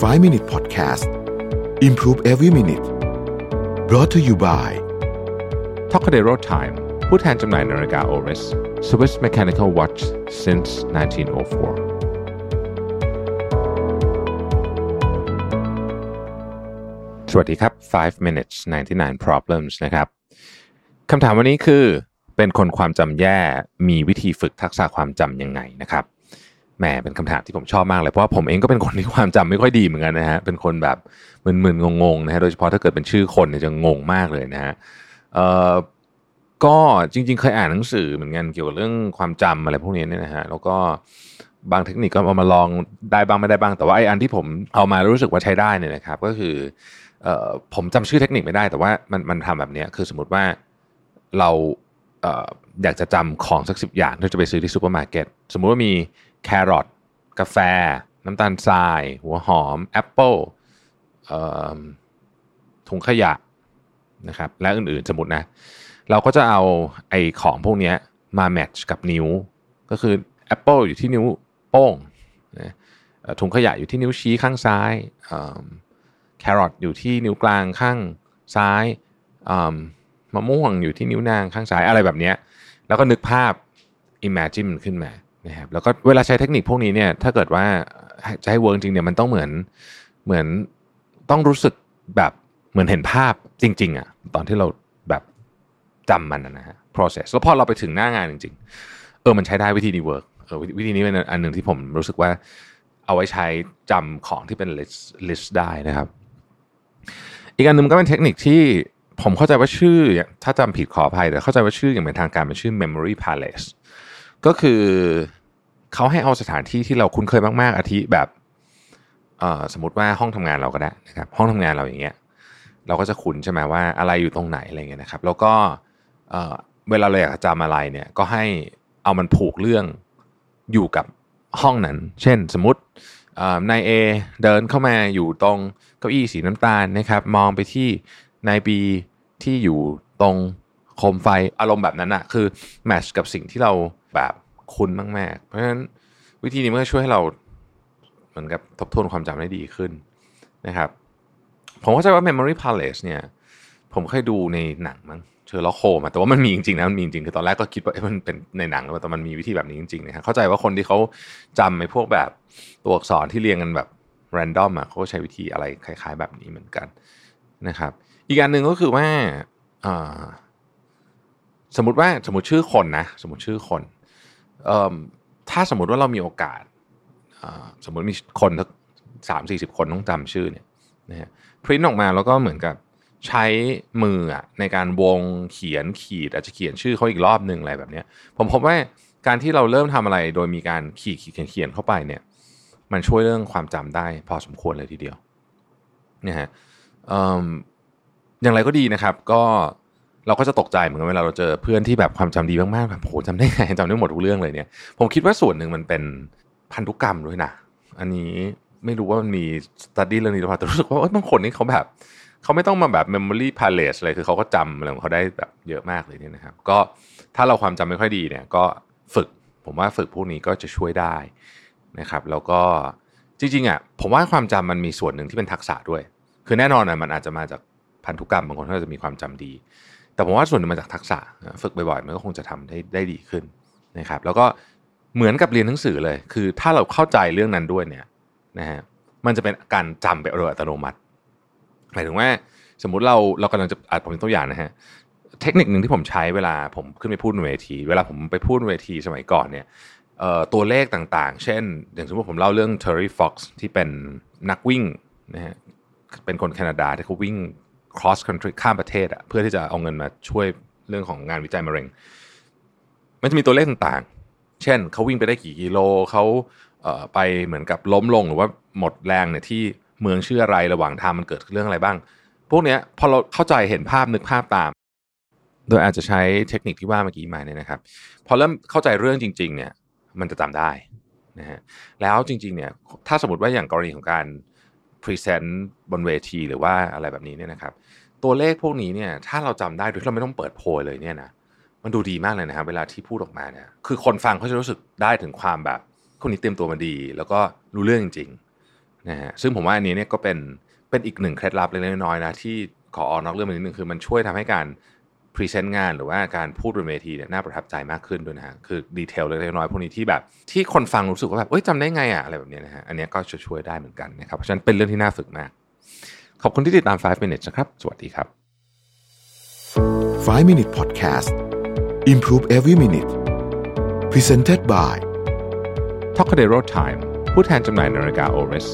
5 Minute Podcast Improve Every Minute brought to you by t o c a d e r o Time ผู้แทนจำหน่ายนาฬิกา Oris Swiss Mechanical Watch since 1904 สวัสดีครับ 5 minutes 99 problems นะครับคำถามวันนี้คือเป็นคนความจำแย่มีวิธีฝึกทักษะความจำยังไงนะครับ แหมเป็นคำถามที่ผมชอบมากเลยเพราะว่าผมเองก็เป็นคนที่ความจำไม่ค่อยดีเหมือนกันนะฮะเป็นคนแบบมึนๆงงๆนะฮะโดยเฉพาะถ้าเกิดเป็นชื่อคนเนี่ยจะงงมากเลยนะฮะเอ่อก็จริง ๆ เคยอ่านหนังสือเหมือนกันเกี่ยวกับเรื่องความจำอะไรพวกนี้เนี่ยนะฮะแล้วก็บางเทคนิคก็เอามาลองได้บ้างไม่ได้บ้างแต่ว่าไอ้อันที่ผมเอามารู้สึกว่าใช้ได้เนี่ยนะครับ ก็คือเอ่อผมจำชื่อเทคนิคไม่ได้แต่ว่ามันมันทำแบบนี้คือสมมติว่าเรา อยากจะจำของสักสิบอย่างที่จะไปซื้อที่ซูเปอร์มาร์เก็ตสมมุติว่ามีแครอทกาแฟ น้ำตาลทราย หัวหอมแอปเปิลถุงขยะนะครับและอื่นๆสมมตินะ เราก็จะเอาไอ้ของพวกนี้มา match กับนิ้ว ก็คือแอปเปิลอยู่ที่นิ้วโป้งนะถุงขยะอยู่ที่นิ้วชี้ข้างซ้ายแครอทอยู่ที่นิ้วกลางข้างซ้าย มะม่วงอยู่ที่นิ้วนางข้างซ้ายอะไรแบบนี้แล้วก็นึกภาพ imagine มันขึ้นมานะครับแล้วก็เวลาใช้เทคนิคพวกนี้เนี่ยถ้าเกิดว่าจะให้ work จริงเนี่ยมันต้องเหมือนเหมือนต้องรู้สึกแบบเหมือนเห็นภาพจริง ๆอะ่ะตอนที่เราแบบจำมันนะฮะ process แล้วพอเราไปถึงหน้างานจริง ๆ เออมันใช้ได้วิธีนี้ work เออวิธีนี้เป็นอันหนึ่งที่ผมรู้สึกว่าเอาไว้ใช้จำของที่เป็น list list ได้นะครับ อีกอันหนึ่งก็เป็นเทคนิคที่ ผมเข้าใจว่าชื่อ ถ้าจำผิดขออภัยแต่เข้าใจว่าชื่ออย่างเป็นทางการเป็นชื่อ memory palace ก็คือเขาให้เอาสถานที่ที่เราคุ้นเคยมากๆอาทิแบบสมมติว่าห้องทำงานเราก็ได้นะครับ ห้องทำงานเราอย่างเงี้ย เราก็จะคุ้นใช่ไหมว่าอะไรอยู่ตรงไหนอะไรเงี้ยนะครับ แล้วก็เวลาเราอยากจำอะไรเนี่ย ก็ให้เอามันผูกเรื่องอยู่กับห้องนั้น เช่น สมมตินายเอเดินเข้ามาอยู่ตรงเก้าอี้สีน้ำตาลนะครับ มองไปที่นายบี ที่อยู่ตรงโคมไฟอารมณ์แบบนั้นอะคือแมชกับสิ่งที่เราแบบคุ้นมากๆเพราะฉะนั้นวิธีนี้มันก็ช่วยให้เราเหมือนกับทบทวนความจำได้ดีขึ้นนะครับ ผมเข้าใจว่า Memory Palace เนี่ย ผมเคยดูในหนังมั้ง Sherlock Holmes แต่ว่ามันมีจริงๆนะมันมีจริงคือตอนแรกก็คิดว่ามันเป็นในหนังแล้วแต่มันมีวิธีแบบนี้จริงๆนะเข้าใจว่าคนที่เขาจำไอ้พวกแบบตัวอักษรที่เรียงกันแบบ random อะเขาก็ใช้วิธีอะไรคล้าย ๆ แบบนี้เหมือนกัน นะครับ อีกอันหนึ่งก็คือว่าสมมติว่าสมมติชื่อคนนะสมมติชื่อคนถ้าสมมติว่าเรามีโอกาสสมมติมีคนทั้งสามสี่สิบคนต้องจำชื่อเนี่ยนะฮะพริ้นออกมาแล้วก็เหมือนกับใช้มือในการวงเขียนขีดอาจจะเขียนชื่อเขาอีกรอบหนึ่งอะไรแบบนี้ผมพบว่าการที่เราเริ่มทำอะไรโดยมีการขีดขีดเขียนเข้าไปเนี่ย มันช่วยเรื่องความจำได้พอสมควรเลยทีเดียวนะฮะ อย่างไรก็ดีนะครับ ก็เราก็จะตกใจเหมือนกันเวลาเราเจอเพื่อนที่แบบความจำดีมากๆแบบโหจำได้ไงจำได้หมดทุกเรื่องเลยเนี่ย ผมคิดว่าส่วนหนึ่งมันเป็นพันธุกรรมด้วยนะอันนี้ไม่รู้ว่ามันมีสตัดดี้เรื่องนี้หรือเปล่าแต่รู้สึกว่าบางคนนี่เขาแบบเขาไม่ต้องมาแบบ memory palace อะไรคือเขาก็จำอะไรของเขาได้แบบเยอะมากเลยเนี่ยนะครับ ก็ถ้าเราความจำไม่ค่อยดีเนี่ย ก็ฝึกผมว่าฝึกพวกนี้ก็จะช่วยได้นะครับ แล้วก็จริงๆอะผมว่าความจำมันมีส่วนหนึ่งที่เป็นทักษะด้วย คือแน่นอนอะมันอาจจะมาจากพันธุกรรมบางคนเขาจะมีความจำดี แต่ผมว่าส่วนหนึ่งมาจากทักษะฝึกบ่อยๆมันก็คงจะทำได้ได้ดีขึ้นนะครับแล้วก็เหมือนกับเรียนหนังสือเลย คือถ้าเราเข้าใจเรื่องนั้นด้วยเนี่ยนะฮะมันจะเป็นการจำไปโดยอัตโนมัติหมายถึงว่าสมมุติเราเรากำลังจะอาจผมเป็นตัวอย่างนะฮะเทคนิคหนึ่งที่ผมใช้เวลาผมขึ้นไปพูดในเวที เวลาผมไปพูดเวทีสมัยก่อนเนี่ยตัวเลขต่างๆ เช่น อย่างสมมติผมเล่าเรื่อง Terry Fox ที่เป็นนักวิ่งนะฮะ เป็นคนแคนาดาที่เขาวิ่ง cross country ข้ามประเทศอะเพื่อที่จะเอาเงินมาช่วยเรื่องของงานวิจัยมะเร็ง มันจะมีตัวเลขต่างๆ เช่นเขาวิ่งไปได้กี่กิโลเขาเไปเหมือนกับล้มลงหรือว่าหมดแรงเนี่ยที่เมืองชื่ออะไรระหว่างทางมันเกิดเรื่องอะไรบ้าง พวกเนี้ยพอเราเข้าใจเห็นภาพนึกภาพตาม โดยอาจจะใช้เทคนิคที่ว่าเมื่อกี้มาเนี่ยนะครับ พอเริ่มเข้าใจเรื่องจริง ๆ เนี่ย มันจะจำได้นะฮะแล้วจริงๆเนี่ยถ้าสมมติว่าอย่างกรณีของการ พรีเซนต์บนเวทีหรือว่าอะไรแบบนี้เนี่ยนะครับ ตัวเลขพวกนี้เนี่ยถ้าเราจำได้โดยที่เราไม่ต้องเปิดโพยเลยเนี่ยนะมันดูดีมากเลยนะครับ เวลาที่พูดออกมาเนี่ยคือคนฟังเขาจะรู้สึกได้ถึงความแบบคนนี้เตรียมตัวมาดี แล้วก็รู้เรื่องจริงๆนะฮะซึ่งผมว่าอันนี้เนี่ยก็เป็นเป็นอีกหนึ่งเคล็ดลับเล็กๆน้อยๆนะที่ขอออกนอกเรื่องมานิดนึงคือมันช่วยทำให้การ present งานหรือว่าการพูดบนเวทีเนี่ยน่าประทับใจมากขึ้นด้วยนะฮะคือ detail เล็กๆน้อยๆพวกนี้ที่แบบ ที่คนฟังรู้สึกว่าแบบเอ้ยจำได้ไงอะอะไรแบบนี้นะฮะอันนี้ก็จะช่วยได้เหมือนกันนะครับเพราะฉะนั้นเป็นเรื่องที่น่าฝึกมาก ขอบคุณที่ติดตาม 5 minutes นะครับ สวัสดีครับ 5 Minute Podcast Improve Every Minute Presented by t o c a d e r o Time ผู้แทนจำหน่ายนาฬิกา Oris